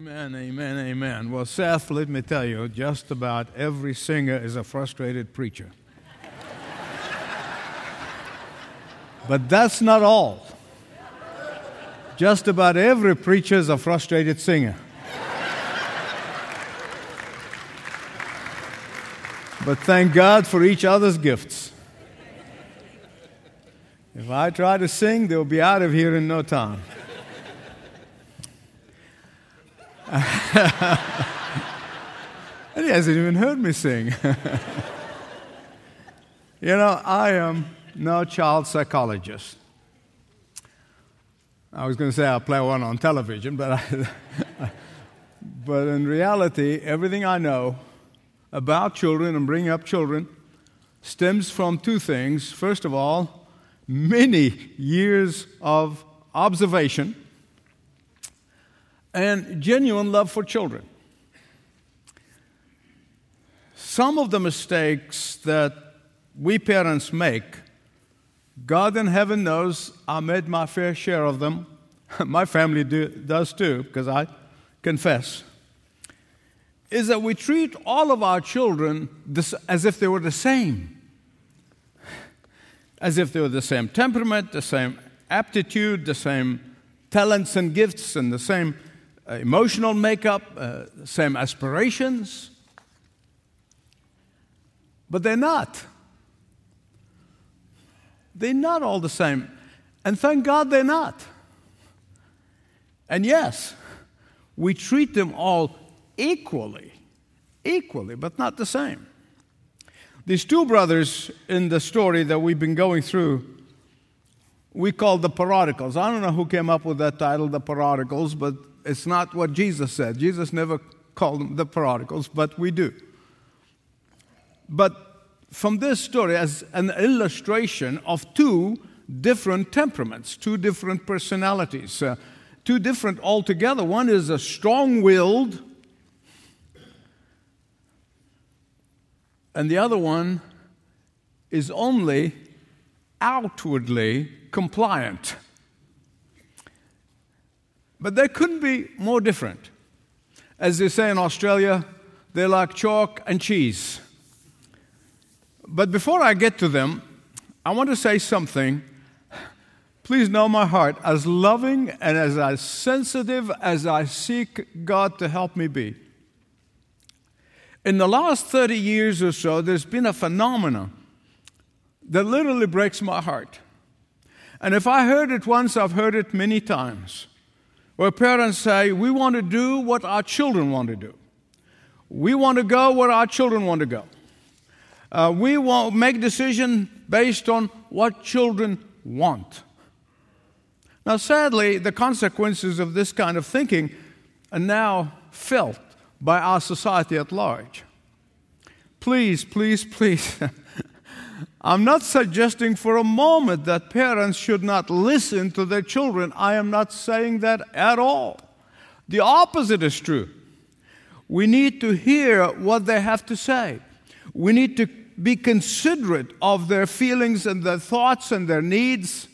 Amen, amen, amen. Well, Seth, let me tell you, just about every singer is a frustrated preacher. but that's not all. Just about every preacher is a frustrated singer. but thank God for each other's gifts. If I try to sing, they'll be out of here in no time. and he hasn't even heard me sing. you know, I am no child psychologist. I was going to say I'll play one on television, but, I, but in reality, everything I know about children and bringing up children stems from two things. First of all, many years of observation and genuine love for children. Some of the mistakes that we parents make, God in heaven knows I made my fair share of them. my family do, does too, because I confess. Is that we treat all of our children this, as if they were the same. As if they were the same temperament, the same aptitude, the same talents and gifts, and the same emotional makeup, uh, same aspirations, but they're not. They're not all the same. And thank God they're not. And yes, we treat them all equally, equally, but not the same. These two brothers in the story that we've been going through, we call the prodigals. I don't know who came up with that title, the prodigals, but it's not what Jesus said. Jesus never called them the prodigals, but we do. But from this story, as an illustration of two different temperaments, two different personalities, uh, two different altogether. One is a strong willed, and the other one is only outwardly compliant. But they couldn't be more different. As they say in Australia, they're like chalk and cheese. But before I get to them, I want to say something. Please know my heart as loving and as, as sensitive as I seek God to help me be. In the last 30 years or so, there's been a phenomenon that literally breaks my heart. And if I heard it once, I've heard it many times where parents say, We want to do what our children want to do. We want to go where our children want to go. Uh, we want make decisions based on what children want. Now, sadly, the consequences of this kind of thinking are now felt by our society at large. Please, please, please I'm not suggesting for a moment that parents should not listen to their children. I am not saying that at all. The opposite is true. We need to hear what they have to say. We need to be considerate of their feelings and their thoughts and their needs.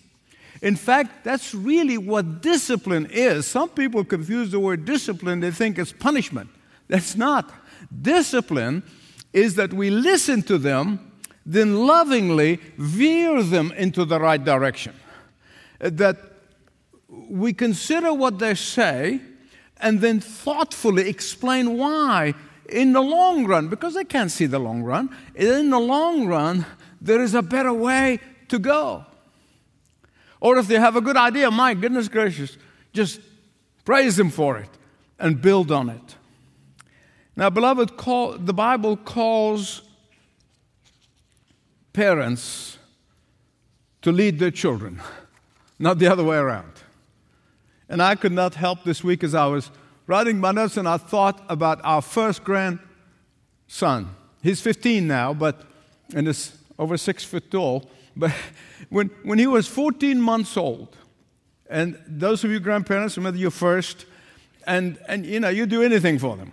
In fact, that's really what discipline is. Some people confuse the word discipline, they think it's punishment. That's not. Discipline is that we listen to them then lovingly veer them into the right direction. That we consider what they say and then thoughtfully explain why in the long run, because they can't see the long run, in the long run, there is a better way to go. Or if they have a good idea, my goodness gracious, just praise them for it and build on it. Now, beloved, call, the Bible calls parents to lead their children, not the other way around. And I could not help this week as I was writing my notes and I thought about our first grandson. He's 15 now, but and is over six foot tall. But when, when he was 14 months old, and those of you grandparents, remember your first, and, and you know, you do anything for them.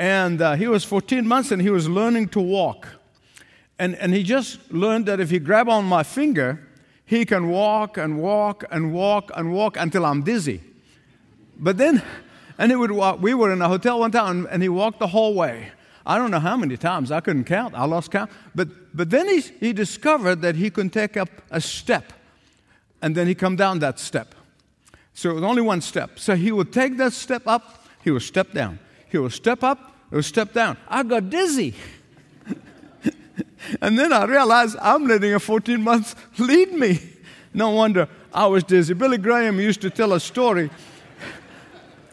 And uh, he was 14 months and he was learning to walk. And, and he just learned that if he grab on my finger, he can walk and walk and walk and walk until I'm dizzy. But then, And he would walk. We were in a hotel one time, and he walked the whole way. I don't know how many times. I couldn't count. I lost count. But, but then he, he discovered that he could take up a step, and then he come down that step. So it was only one step. So he would take that step up, he would step down. He would step up, he would step down. I got dizzy. and then I realized I'm letting a 14 month lead me. No wonder I was dizzy. Billy Graham used to tell a story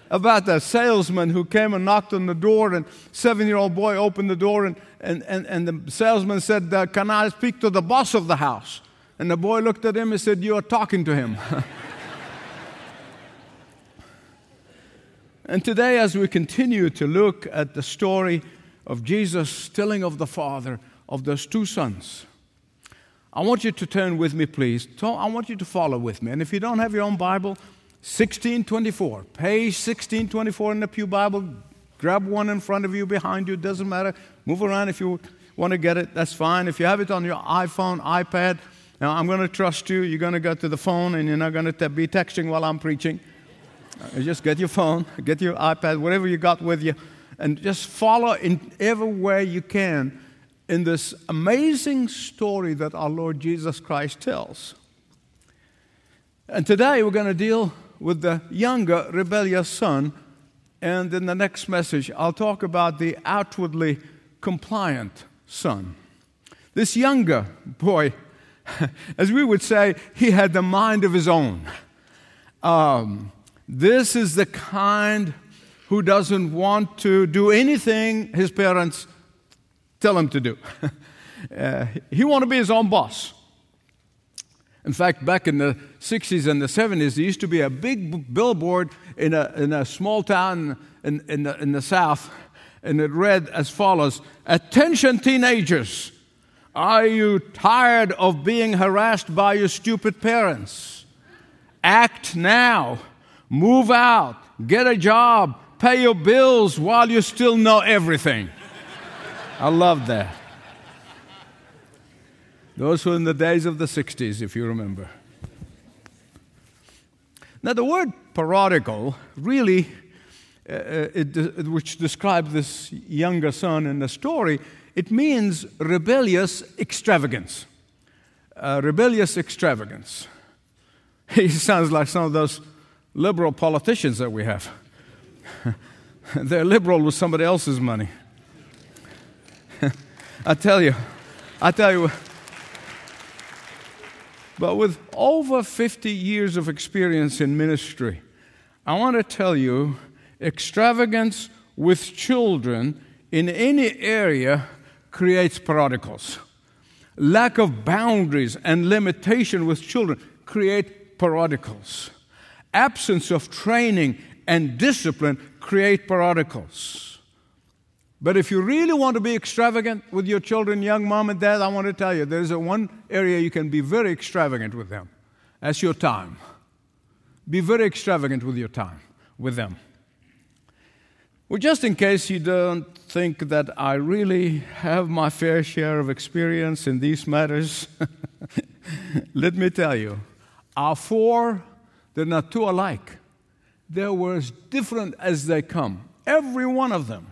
about that salesman who came and knocked on the door, and seven-year-old boy opened the door, and, and, and, and the salesman said, uh, can I speak to the boss of the house? And the boy looked at him and said, you are talking to him. and today, as we continue to look at the story of Jesus telling of the Father of those two sons, I want you to turn with me, please. I want you to follow with me. And if you don't have your own Bible, 1624, page 1624 in the Pew Bible. Grab one in front of you, behind you, doesn't matter. Move around if you want to get it, that's fine. If you have it on your iPhone, iPad, now I'm going to trust you. You're going to go to the phone and you're not going to be texting while I'm preaching. Just get your phone, get your iPad, whatever you got with you, and just follow in every way you can in this amazing story that our Lord Jesus Christ tells. And today we're going to deal with the younger rebellious son. And in the next message, I'll talk about the outwardly compliant son. This younger boy, as we would say, he had the mind of his own. Um, this is the kind who doesn't want to do anything his parents tell him to do. uh, he want to be his own boss. In fact, back in the 60s and the 70s, there used to be a big billboard in a, in a small town in, in, the, in the South, and it read as follows Attention, teenagers! Are you tired of being harassed by your stupid parents? Act now. Move out. Get a job. Pay your bills while you still know everything. I love that. Those were in the days of the 60s, if you remember. Now, the word prodigal really, uh, uh it, which describes this younger son in the story, it means rebellious extravagance. Uh, rebellious extravagance. He sounds like some of those liberal politicians that we have. They're liberal with somebody else's money. I tell you, I tell you, but with over 50 years of experience in ministry, I want to tell you extravagance with children in any area creates prodigals. Lack of boundaries and limitation with children create prodigals. Absence of training and discipline create prodigals. But if you really want to be extravagant with your children, young mom and dad, I want to tell you there's a one area you can be very extravagant with them. That's your time. Be very extravagant with your time with them. Well, just in case you don't think that I really have my fair share of experience in these matters, let me tell you, our four, they're not two alike. They're as different as they come, every one of them.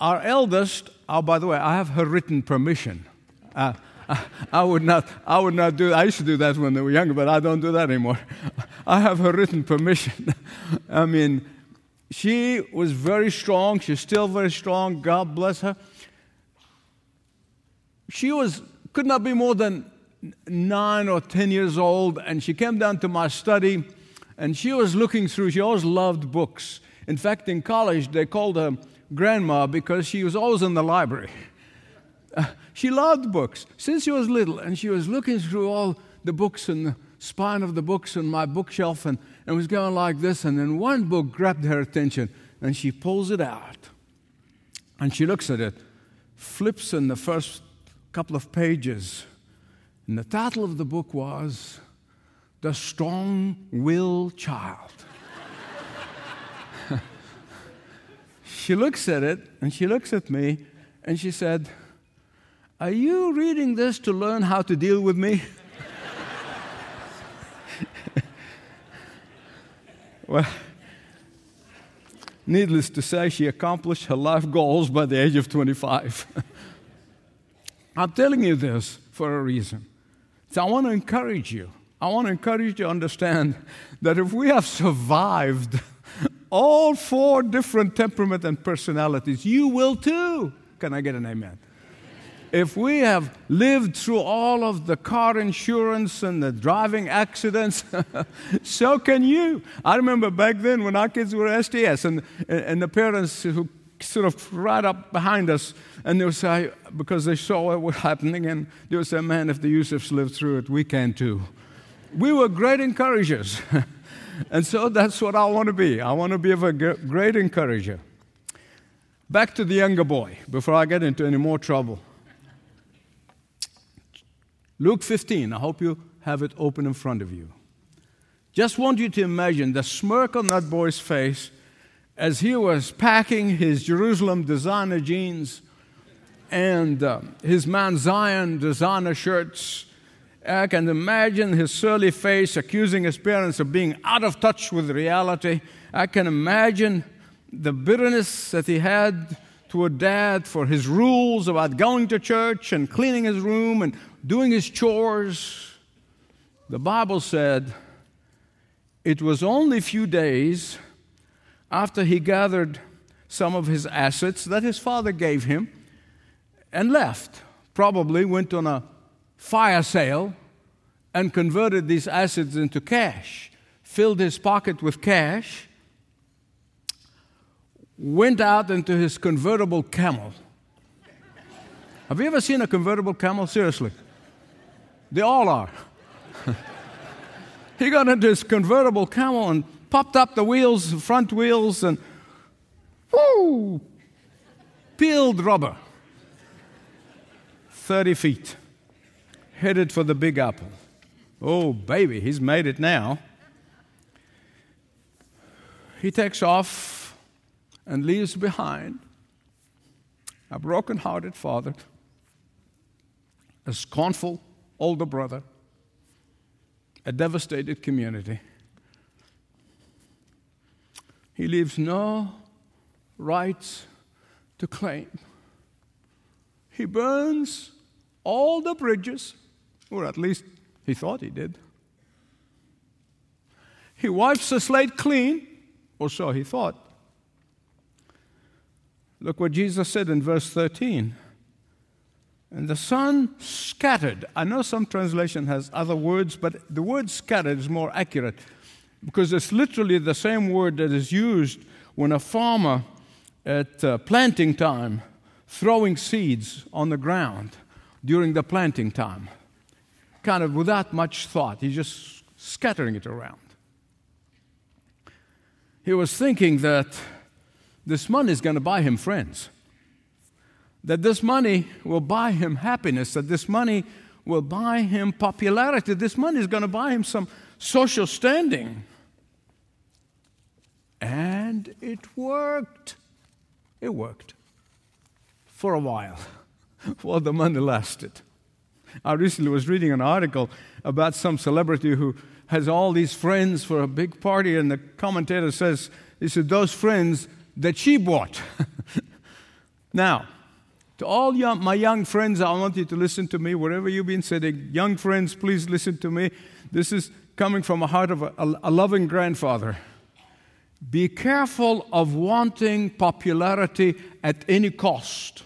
Our eldest, oh, by the way, I have her written permission. Uh, I, I, would not, I would not do I used to do that when they were younger, but I don't do that anymore. I have her written permission. I mean, she was very strong. She's still very strong. God bless her. She was, could not be more than nine or ten years old, and she came down to my study, and she was looking through, she always loved books. In fact, in college, they called her grandma because she was always in the library. Uh, she loved books since she was little, and she was looking through all the books and the spine of the books on my bookshelf and, and was going like this. And then one book grabbed her attention, and she pulls it out. And she looks at it, flips in the first couple of pages. And the title of the book was The Strong Will Child. She looks at it and she looks at me and she said, Are you reading this to learn how to deal with me? well, Needless to say, she accomplished her life goals by the age of 25. I'm telling you this for a reason. So I want to encourage you. I want to encourage you to understand that if we have survived all four different temperament and personalities, you will too. Can I get an amen? If we have lived through all of the car insurance and the driving accidents, so can you. I remember back then when our kids were STS and, and the parents who sort of right up behind us, and they would say, because they saw what was happening, and they would say, Man, if the Youssefs lived through it, we can too. We were great encouragers. and so that's what I want to be. I want to be a great encourager. Back to the younger boy before I get into any more trouble. Luke 15, I hope you have it open in front of you. Just want you to imagine the smirk on that boy's face as he was packing his Jerusalem designer jeans and uh, his Mount Zion designer shirts. I can imagine his surly face accusing his parents of being out of touch with reality. I can imagine the bitterness that he had toward dad for his rules about going to church and cleaning his room and doing his chores. The Bible said it was only a few days after he gathered some of his assets that his father gave him and left. Probably went on a fire sale and converted these assets into cash, filled his pocket with cash, went out into his convertible camel. Have you ever seen a convertible camel? Seriously. They all are. he got into his convertible camel and popped up the wheels, the front wheels, and whoo, peeled rubber. 30 feet. Headed for the Big Apple. Oh, baby, he's made it now. He takes off and leaves behind a broken hearted father, a scornful older brother, a devastated community. He leaves no rights to claim. He burns all the bridges, or at least he thought he did. He wipes the slate clean, or so he thought. Look what Jesus said in verse 13. And the son scattered. I know some translation has other words, but the word scattered is more accurate because it's literally the same word that is used when a farmer at uh, planting time throwing seeds on the ground during the planting time, kind of without much thought. He's just scattering it around. He was thinking that this money is going to buy him friends that this money will buy him happiness, that this money will buy him popularity, this money is going to buy him some social standing. And it worked. It worked for a while while the money lasted. I recently was reading an article about some celebrity who has all these friends for a big party, and the commentator says, He said, those friends that she bought. now, to all young, my young friends, I want you to listen to me wherever you've been sitting. Young friends, please listen to me. This is coming from a heart of a, a loving grandfather. Be careful of wanting popularity at any cost.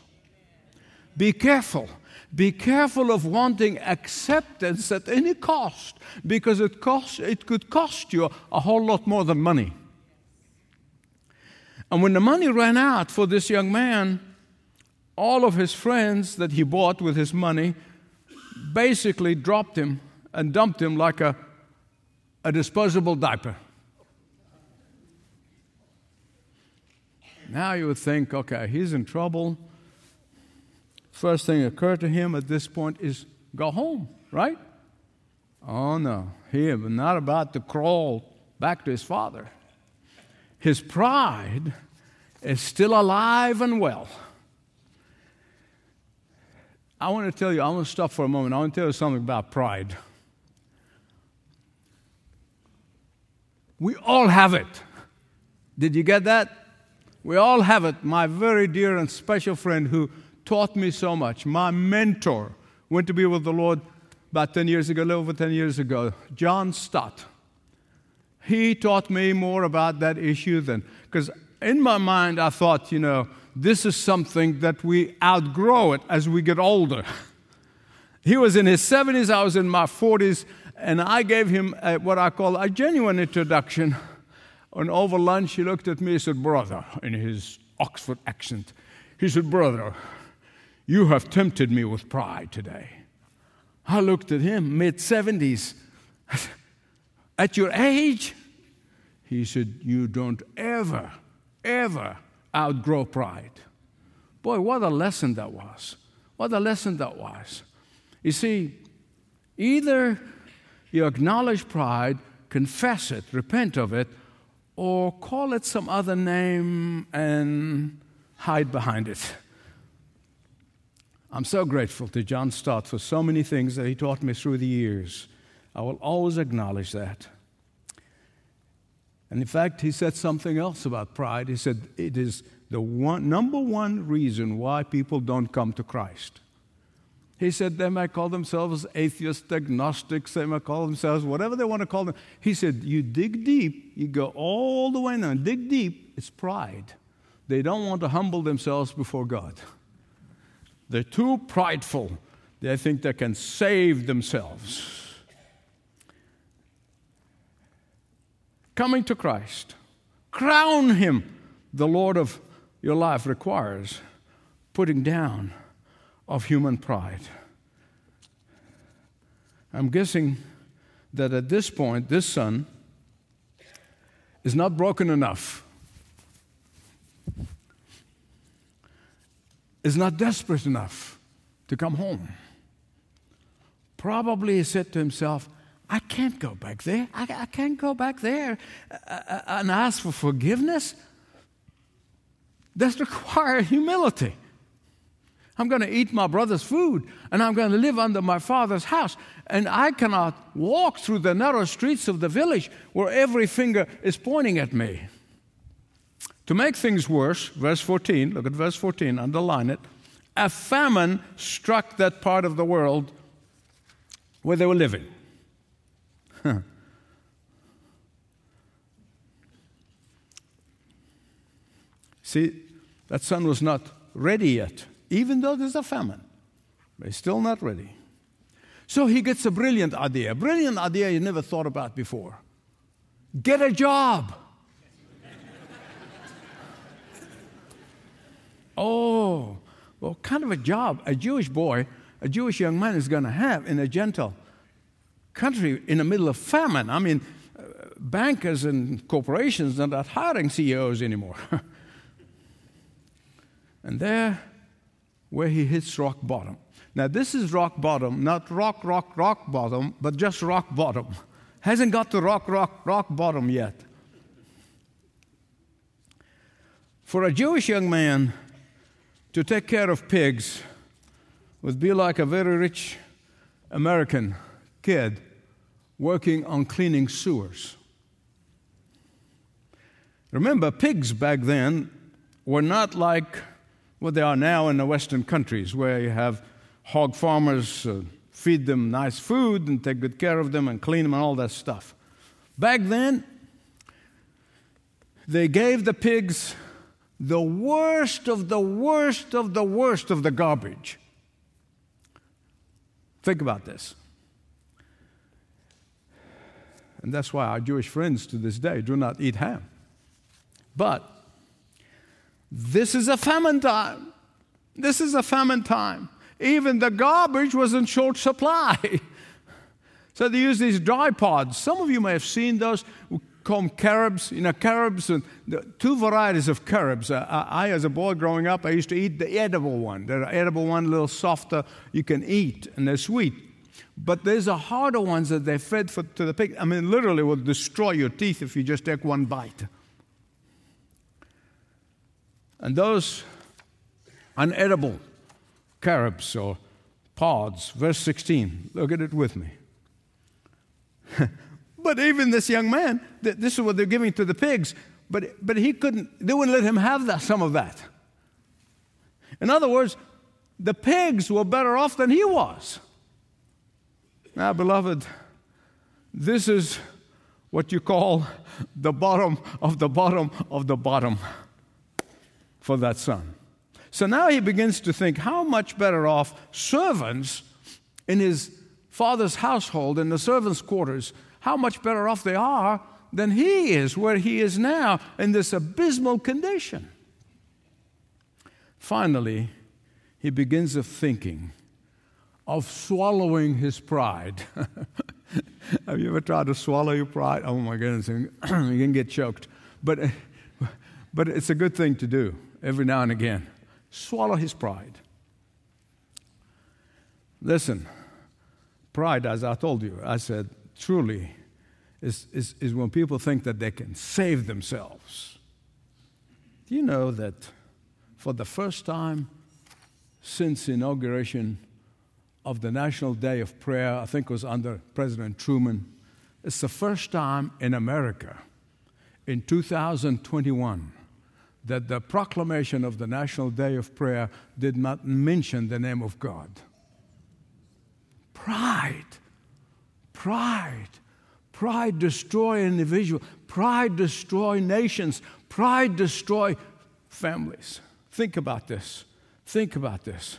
Be careful. Be careful of wanting acceptance at any cost because it, cost, it could cost you a whole lot more than money. And when the money ran out for this young man, all of his friends that he bought with his money basically dropped him and dumped him like a, a disposable diaper. Now you would think, okay, he's in trouble. First thing that occurred to him at this point is go home, right? Oh no, he is not about to crawl back to his father. His pride is still alive and well. I want to tell you, I want to stop for a moment. I want to tell you something about pride. We all have it. Did you get that? We all have it. My very dear and special friend who taught me so much, my mentor, went to be with the Lord about 10 years ago, a little over 10 years ago, John Stott. He taught me more about that issue than, because in my mind, I thought, you know, this is something that we outgrow it as we get older. he was in his 70s, I was in my 40s, and I gave him a, what I call a genuine introduction. And over lunch, he looked at me and said, Brother, in his Oxford accent, he said, Brother, you have tempted me with pride today. I looked at him, mid 70s. At your age? He said, You don't ever, ever outgrow pride. Boy, what a lesson that was. What a lesson that was. You see, either you acknowledge pride, confess it, repent of it, or call it some other name and hide behind it. I'm so grateful to John Stott for so many things that he taught me through the years. I will always acknowledge that. And in fact, he said something else about pride. He said it is the one, number one reason why people don't come to Christ. He said they might call themselves atheists, agnostics, they might call themselves whatever they want to call them. He said, You dig deep, you go all the way down, dig deep, it's pride. They don't want to humble themselves before God. They're too prideful. They think they can save themselves. Coming to Christ, crown Him the Lord of your life requires putting down of human pride. I'm guessing that at this point, this son is not broken enough, is not desperate enough to come home. Probably he said to himself, I can't go back there. I, I can't go back there uh, uh and ask for forgiveness. That's require humility. I'm going to eat my brother's food and I'm going to live under my father's house. And I cannot walk through the narrow streets of the village where every finger is pointing at me. To make things worse, verse 14, look at verse 14, underline it. A famine struck that part of the world where they were living. See, that son was not ready yet even though there's a famine. He's still not ready. So he gets a brilliant idea, a brilliant idea you never thought about before. Get a job. oh, well, kind of a job a Jewish boy, a Jewish young man is going to have in a Gentile country in the middle of famine. I mean, uh, bankers and corporations are not hiring CEOs anymore. and there where he hits rock bottom. Now, this is rock bottom, not rock, rock, rock bottom, but just rock bottom. Hasn't got to rock, rock, rock bottom yet. For a Jewish young man to take care of pigs would be like a very rich American kid working on cleaning sewers. Remember, pigs back then were not like what they are now in the Western countries, where you have hog farmers uh, feed them nice food and take good care of them and clean them and all that stuff. Back then, they gave the pigs the worst of the worst of the worst of the garbage. Think about this. And that's why our Jewish friends to this day do not eat ham. But this is a famine time. This is a famine time. Even the garbage was in short supply. so they use these dry pods. Some of you may have seen those. Them carobs. You know, carobs, and two varieties of carobs. Uh, I, as a boy growing up, I used to eat the edible one. The edible one, a little softer, you can eat, and they're sweet. But there's a harder ones that they fed for, to the pig. I mean, literally will destroy your teeth if you just take one bite. And those unedible carobs or pods, verse 16, look at it with me. but even this young man, this is what they're giving to the pigs. but, but he couldn't, they wouldn't let him have that, some of that. In other words, the pigs were better off than he was. Now, beloved, this is what you call the bottom of the bottom of the bottom for that son. So now he begins to think how much better off servants in his father's household, in the servants' quarters, how much better off they are than he is, where he is now in this abysmal condition. Finally, he begins of thinking of swallowing his pride. Have you ever tried to swallow your pride? Oh my goodness, you can get choked. But, but it's a good thing to do every now and again. Swallow his pride. Listen, pride, as I told you, I said, truly is, is, is when people think that they can save themselves. Do you know that for the first time since inauguration of the National Day of Prayer, I think it was under President Truman, it's the first time in America in 2021 that the proclamation of the National Day of Prayer did not mention the name of God. Pride, pride, pride destroy individual, pride destroy nations, pride destroy families. Think about this. Think about this.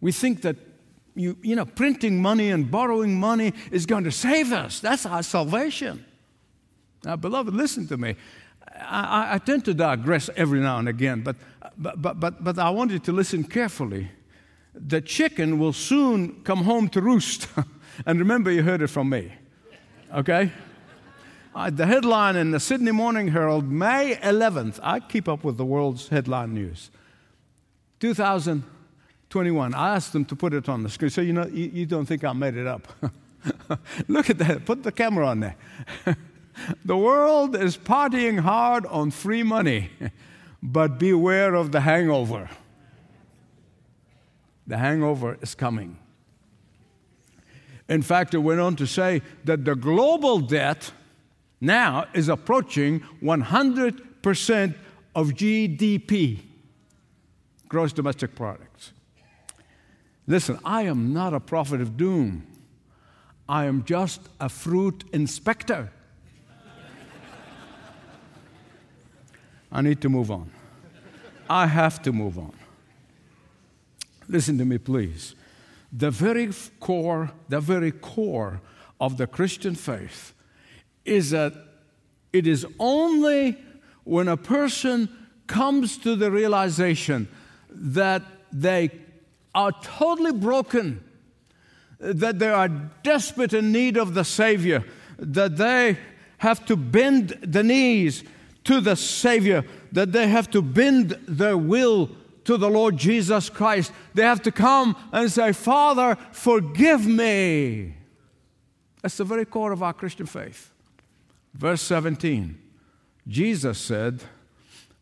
We think that you, you know, printing money and borrowing money is going to save us. That's our salvation. Now, beloved, listen to me. I, I, tend to digress every now and again, but, but, but, but I want you to listen carefully. The chicken will soon come home to roost. and remember, you heard it from me. Okay? Uh, the headline in the Sydney Morning Herald, May 11th. I keep up with the world's headline news. 2021. I asked them to put it on the screen. So, you know, you, you don't think I made it up. Look at that. Put the camera on there. The world is partying hard on free money, but beware of the hangover. The hangover is coming. In fact, it went on to say that the global debt now is approaching 100% of GDP, gross domestic products. Listen, I am not a prophet of doom. I am just a fruit inspector. I need to move on. I have to move on. Listen to me, please. The very core, the very core of the Christian faith is that it is only when a person comes to the realization that they are totally broken, that they are desperate in need of the Savior, that they have to bend the knees to the Savior, that they have to bend their will to the Lord Jesus Christ. They have to come and say, Father, forgive me. That's the very core of our Christian faith. Verse 17 Jesus said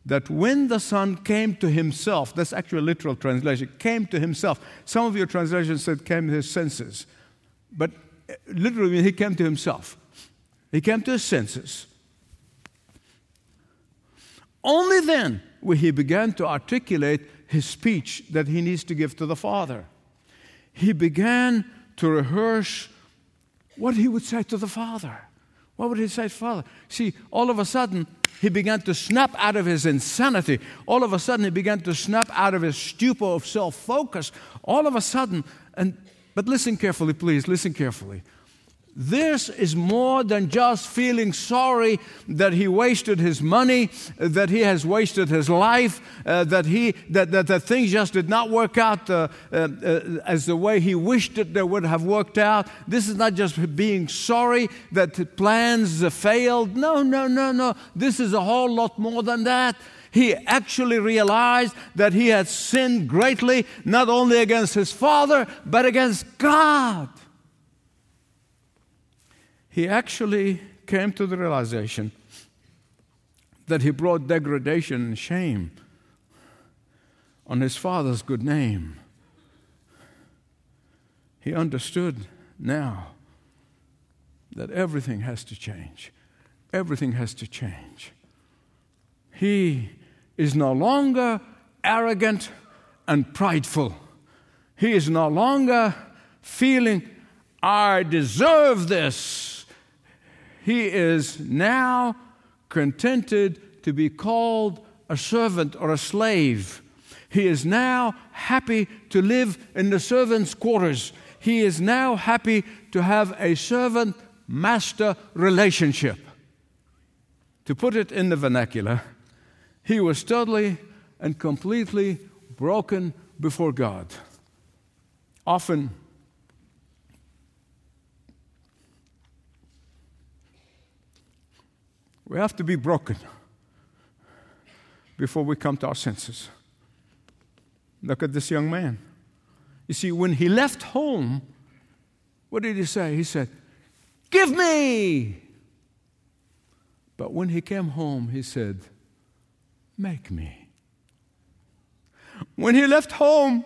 that when the Son came to himself, that's actually a literal translation, came to himself. Some of your translations said came to his senses, but eh, literally, he came to himself. He came to his senses. Only then will he begin to articulate his speech that he needs to give to the Father. He began to rehearse what he would say to the Father. What would he say to Father? See, all of a sudden, he began to snap out of his insanity. All of a sudden, he began to snap out of his stupor of self focus. All of a sudden, and but listen carefully, please, listen carefully. This is more than just feeling sorry that he wasted his money, that he has wasted his life, uh, that, he, that, that, that things just did not work out uh, uh, as the way he wished that they would have worked out. This is not just being sorry that plans failed. No, no, no, no. This is a whole lot more than that he actually realized that he had sinned greatly, not only against his father, but against God he actually came to the realization that he brought degradation and shame on his father's good name. He understood now that everything has to change. Everything has to change. He is no longer arrogant and prideful. He is no longer feeling, I deserve this. He is now contented to be called a servant or a slave. He is now happy to live in the servant's quarters. He is now happy to have a servant master relationship. To put it in the vernacular, he was totally and completely broken before God. Often, we have to be broken before we come to our senses. Look at this young man. You see, when he left home, what did he say? He said, Give me! But when he came home, he said, Make me. When he left home,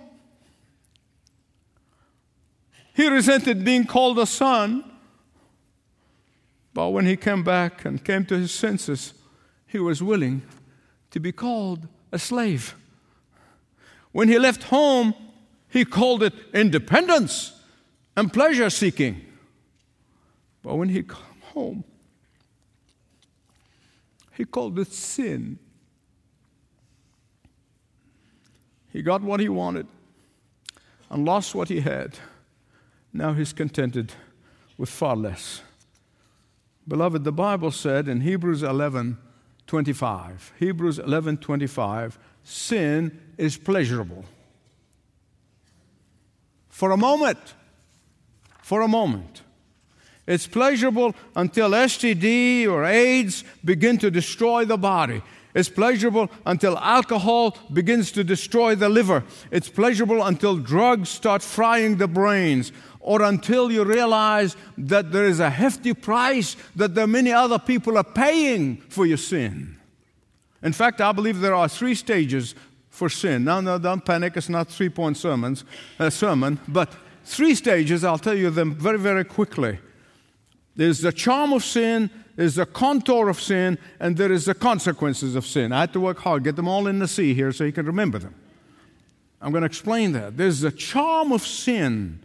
he resented being called a son. But when he came back and came to his senses, he was willing to be called a slave. When he left home, he called it independence and pleasure seeking. But when he came home, he called it sin. He got what he wanted and lost what he had. Now he's contented with far less. Beloved, the Bible said in Hebrews 11 25, Hebrews 11 25, sin is pleasurable. For a moment, for a moment. It's pleasurable until STD or AIDS begin to destroy the body. It's pleasurable until alcohol begins to destroy the liver. It's pleasurable until drugs start frying the brains or until you realize that there is a hefty price that there are many other people are paying for your sin. In fact, I believe there are three stages for sin. Now, no, don't panic. It's not three-point sermons, a sermon, but three stages. I'll tell you them very, very quickly. There's the charm of sin, there's the contour of sin, and there is the consequences of sin. I had to work hard, get them all in the sea here so you can remember them. I'm going to explain that. There's the charm of sin,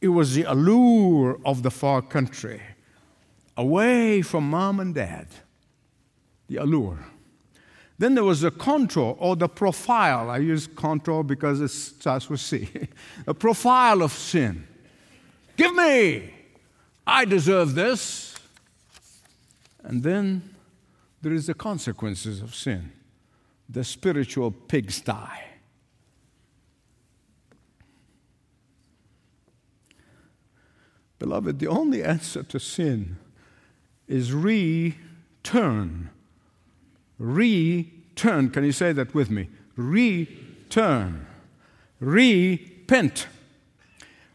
it was the allure of the far country, away from mom and dad. The allure. Then there was the contour or the profile. I use contour because it starts with C. a profile of sin. Give me! I deserve this. And then there is the consequences of sin, the spiritual pigsty. Beloved, the only answer to sin is return. Return. Can you say that with me? Return. Repent.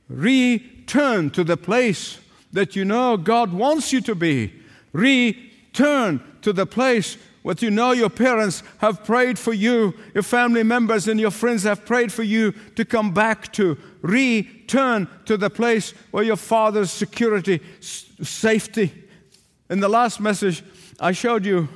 Return to the place that you know God wants you to be. Return to the place what you know your parents have prayed for you, your family members and your friends have prayed for you to come back to. Return to the place where your father's security, safety. In the last message, I showed you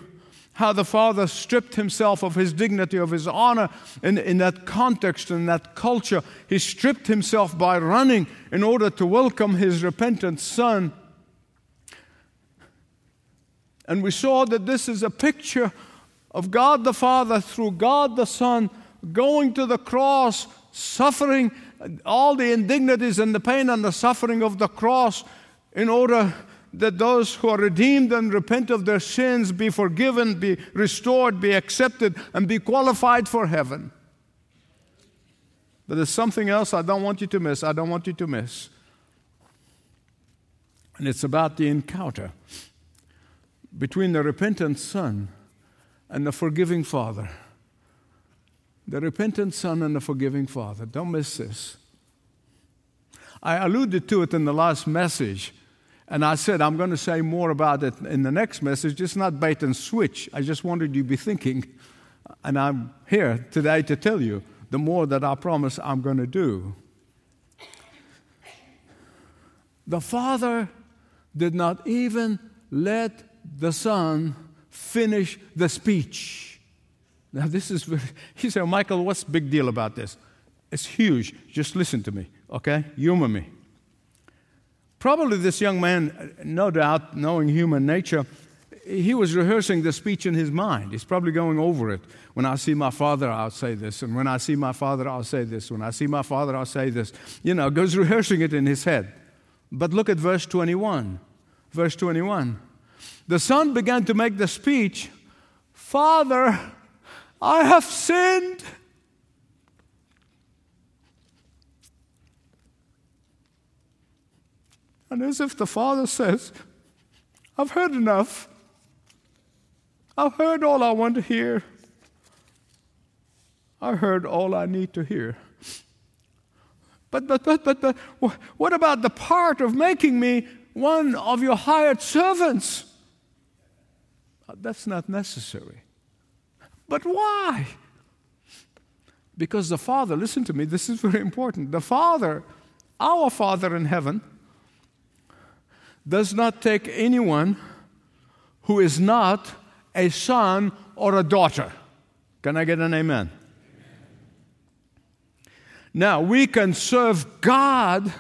how the father stripped himself of his dignity, of his honor in, in that context, in that culture. He stripped himself by running in order to welcome his repentant son and we saw that this is a picture of God the Father through God the Son going to the cross, suffering all the indignities and the pain and the suffering of the cross in order that those who are redeemed and repent of their sins be forgiven, be restored, be accepted, and be qualified for heaven. But there's something else I don't want you to miss. I don't want you to miss. And it's about the encounter between the repentant son and the forgiving father. The repentant son and the forgiving father. Don't miss this. I alluded to it in the last message, and I said I'm going to say more about it in the next message, just not bait and switch. I just wanted you to be thinking, and I'm here today to tell you the more that I promise I'm going to do. The father did not even let the son finish the speech. Now, this is, he said, Michael, what's the big deal about this? It's huge. Just listen to me, okay? Humor me. Probably this young man, no doubt, knowing human nature, he was rehearsing the speech in his mind. He's probably going over it. When I see my father, I'll say this. And when I see my father, I'll say this. When I see my father, I'll say this. You know, goes rehearsing it in his head. But look at verse 21. Verse 21. The son began to make the speech Father, I have sinned. And as if the father says, I've heard enough. I've heard all I want to hear. I heard all I need to hear. But, but, but, but, but, what about the part of making me one of your hired servants? That's not necessary. But why? Because the Father, listen to me, this is very important. The Father, our Father in heaven, does not take anyone who is not a son or a daughter. Can I get an amen? Now, we can serve God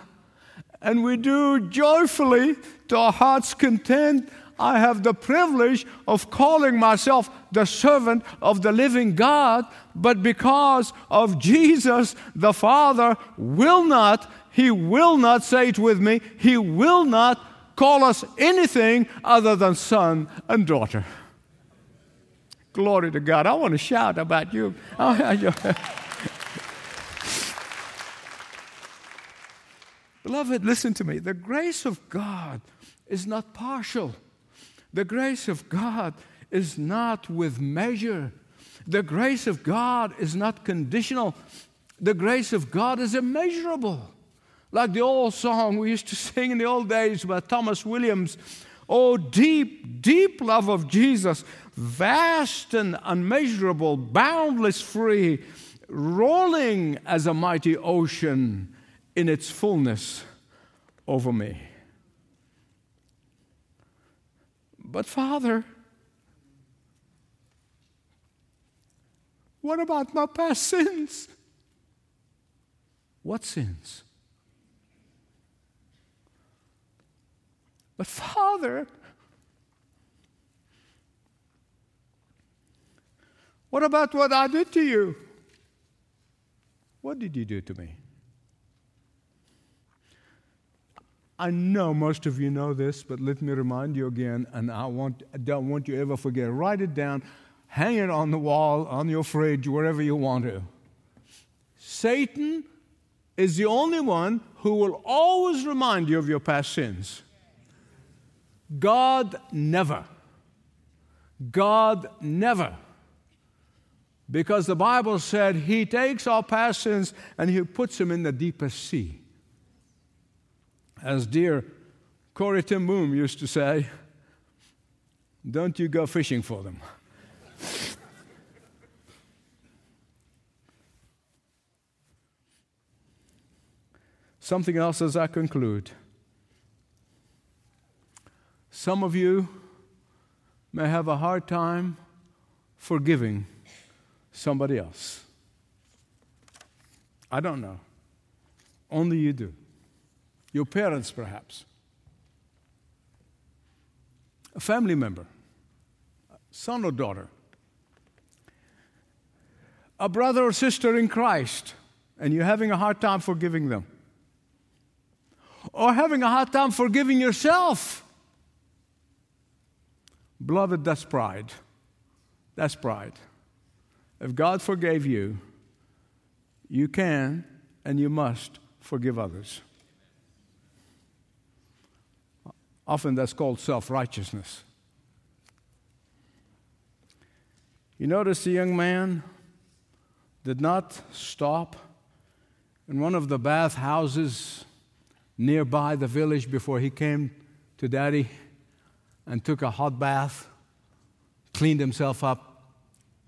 and we do joyfully to our heart's content. I have the privilege of calling myself the servant of the living God, but because of Jesus, the Father will not, He will not say it with me, He will not call us anything other than son and daughter. Glory to God. I want to shout about you. Oh, Beloved, listen to me. The grace of God is not partial. The grace of God is not with measure. The grace of God is not conditional. The grace of God is immeasurable. Like the old song we used to sing in the old days by Thomas Williams Oh, deep, deep love of Jesus, vast and unmeasurable, boundless free, rolling as a mighty ocean in its fullness over me. But, Father, what about my past sins? What sins? But, Father, what about what I did to you? What did you do to me? I know most of you know this, but let me remind you again, and I, want, I don't want you ever forget. Write it down, hang it on the wall, on your fridge, wherever you want to. Satan is the only one who will always remind you of your past sins. God never. God never. Because the Bible said he takes our past sins and he puts them in the deepest sea as dear Corrie ten Boom used to say, don't you go fishing for them. Something else as I conclude. Some of you may have a hard time forgiving somebody else. I don't know. Only you do your parents, perhaps, a family member, son or daughter, a brother or sister in Christ, and you're having a hard time forgiving them, or having a hard time forgiving yourself. Beloved, that's pride. That's pride. If God forgave you, you can and you must forgive others. Often that's called self righteousness. You notice the young man did not stop in one of the bath houses nearby the village before he came to daddy and took a hot bath, cleaned himself up,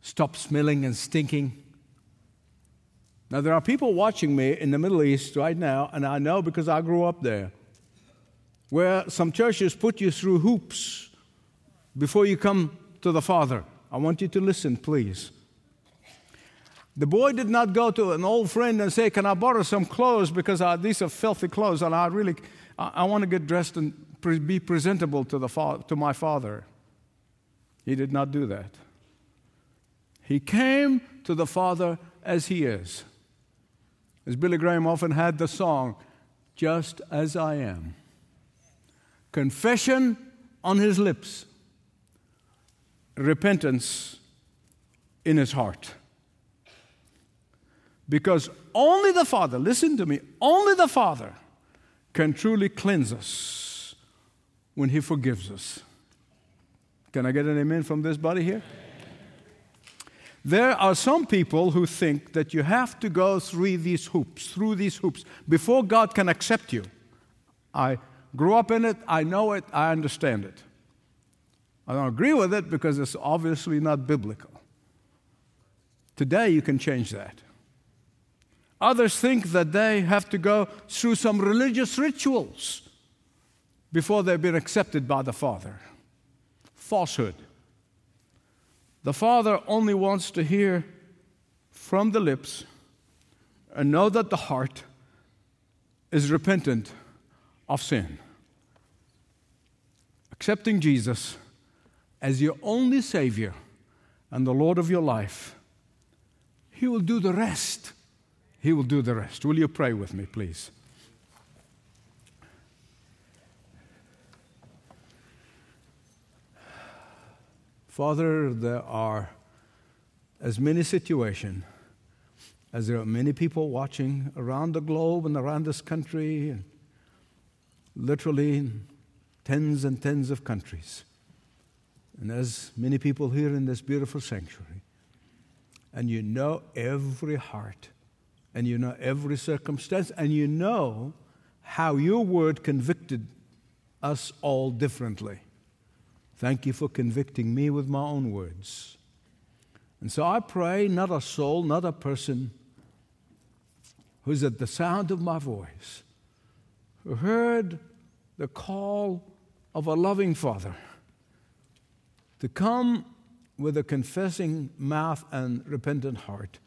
stopped smelling and stinking. Now, there are people watching me in the Middle East right now, and I know because I grew up there where some churches put you through hoops before you come to the Father. I want you to listen, please. The boy did not go to an old friend and say, Can I borrow some clothes? Because I, these are filthy clothes and I really I, I want to get dressed and pre- be presentable to, the fa- to my father. He did not do that. He came to the Father as He is. As Billy Graham often had the song, Just as I am. Confession on his lips, repentance in his heart. Because only the Father, listen to me, only the Father can truly cleanse us when He forgives us. Can I get an amen from this body here? There are some people who think that you have to go through these hoops, through these hoops, before God can accept you. I grew up in it, I know it, I understand it. I don't agree with it because it's obviously not biblical. Today, you can change that. Others think that they have to go through some religious rituals before they've been accepted by the Father. Falsehood. The Father only wants to hear from the lips and know that the heart is repentant of sin. Accepting Jesus as your only Savior and the Lord of your life, He will do the rest. He will do the rest. Will you pray with me, please? Father, there are as many situations as there are many people watching around the globe and around this country, literally tens and tens of countries. And as many people here in this beautiful sanctuary. And you know every heart, and you know every circumstance, and you know how your word convicted us all differently. Thank you for convicting me with my own words. And so I pray, not a soul, not a person who's at the sound of my voice, heard the call of a loving Father to come with a confessing mouth and repentant heart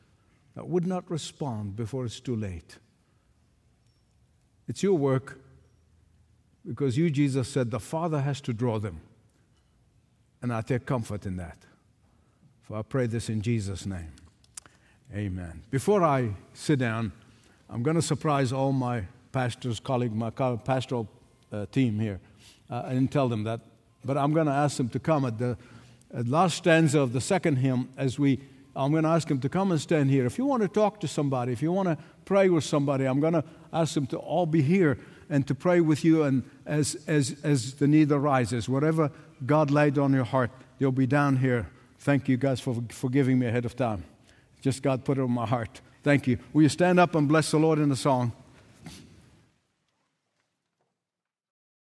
that would not respond before it's too late. It's your work because you, Jesus, said the Father has to draw them. And I take comfort in that. For I pray this in Jesus' name. Amen. Before I sit down, I'm going to surprise all my pastors, colleague, my pastoral uh, team here. Uh, I didn't tell them that, but I'm going to ask them to come at the at last stanza of the second hymn as we I'm going to ask them to come and stand here. If you want to talk to somebody, if you want to pray with somebody, I'm going to ask them to all be here and to pray with you and as, as, as the need arises. Whatever God laid on your heart, you'll be down here. Thank you guys for forgiving me ahead of time. Just God put it on my heart. Thank you. Will you stand up and bless the Lord in the song?